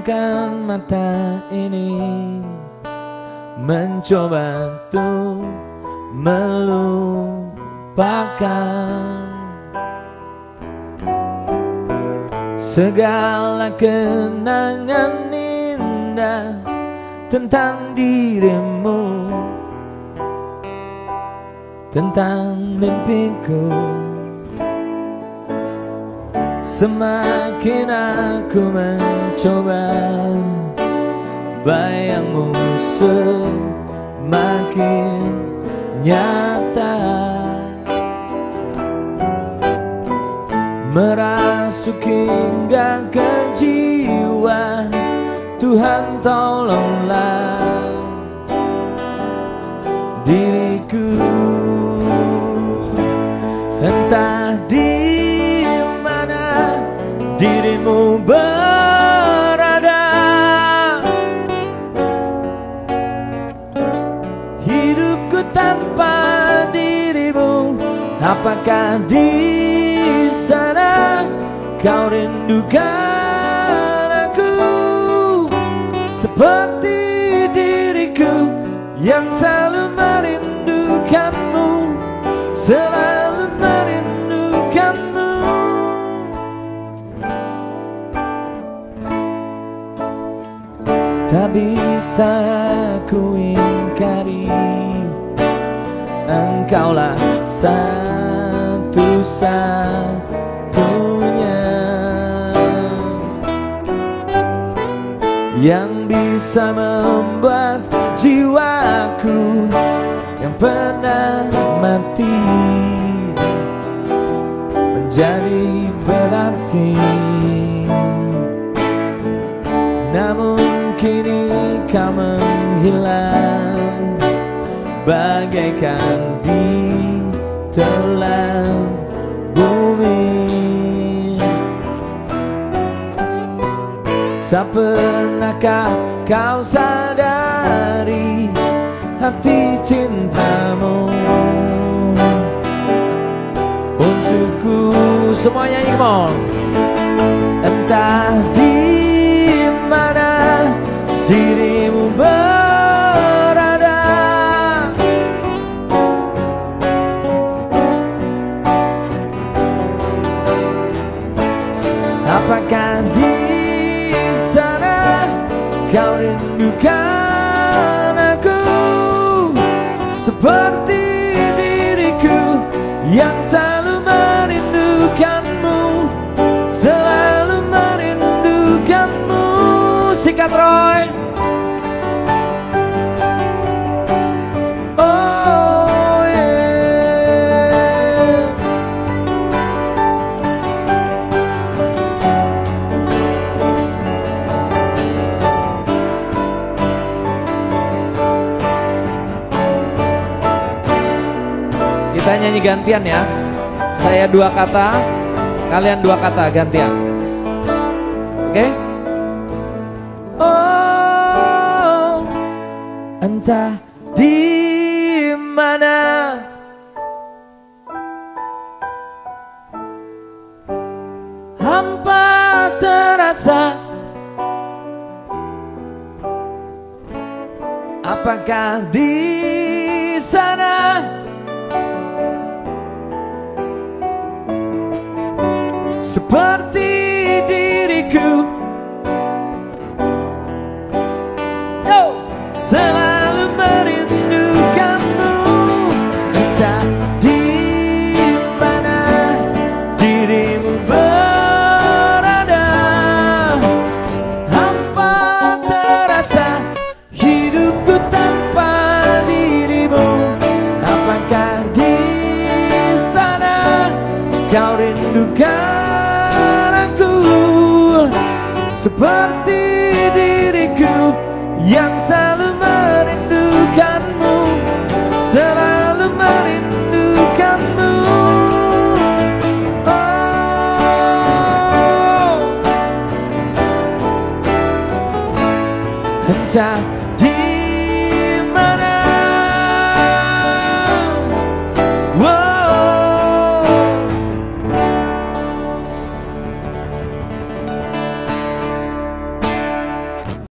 Pejamkan mata ini. Mencoba untuk melupakan Segala kenangan indah Tentang dirimu Tentang mimpiku Semakin aku mencoba Bayangmu semakin nyata. Merasuk hingga ke jiwa Tuhan tolonglah diriku. Entah di Apakah di sana kau rindukan aku? Seperti diriku yang selalu merindukanmu Selalu merindukanmu. Tak bisa ku ingkari Engkaulah satu-satunya Yang bisa membuat jiwaku Yang pernah mati Menjadi berarti. Namun kini kau menghilang Bagaikan di telan Tak pernahkah kau sadari Hati cintamu? Untukku Semuanya come on. Entah di mana dirimu berada. Apakah rindukan aku Seperti diriku yang selalu merindukanmu Selalu merindukanmu. Sikat Roy Kita nyanyi gantian ya. Saya dua kata, kalian dua kata gantian. Oke? Oh, entah di mana hampa terasa. Apakah di kau rindukan aku Seperti diriku yang selalu merindukanmu Selalu merindukanmu. Oh. Entah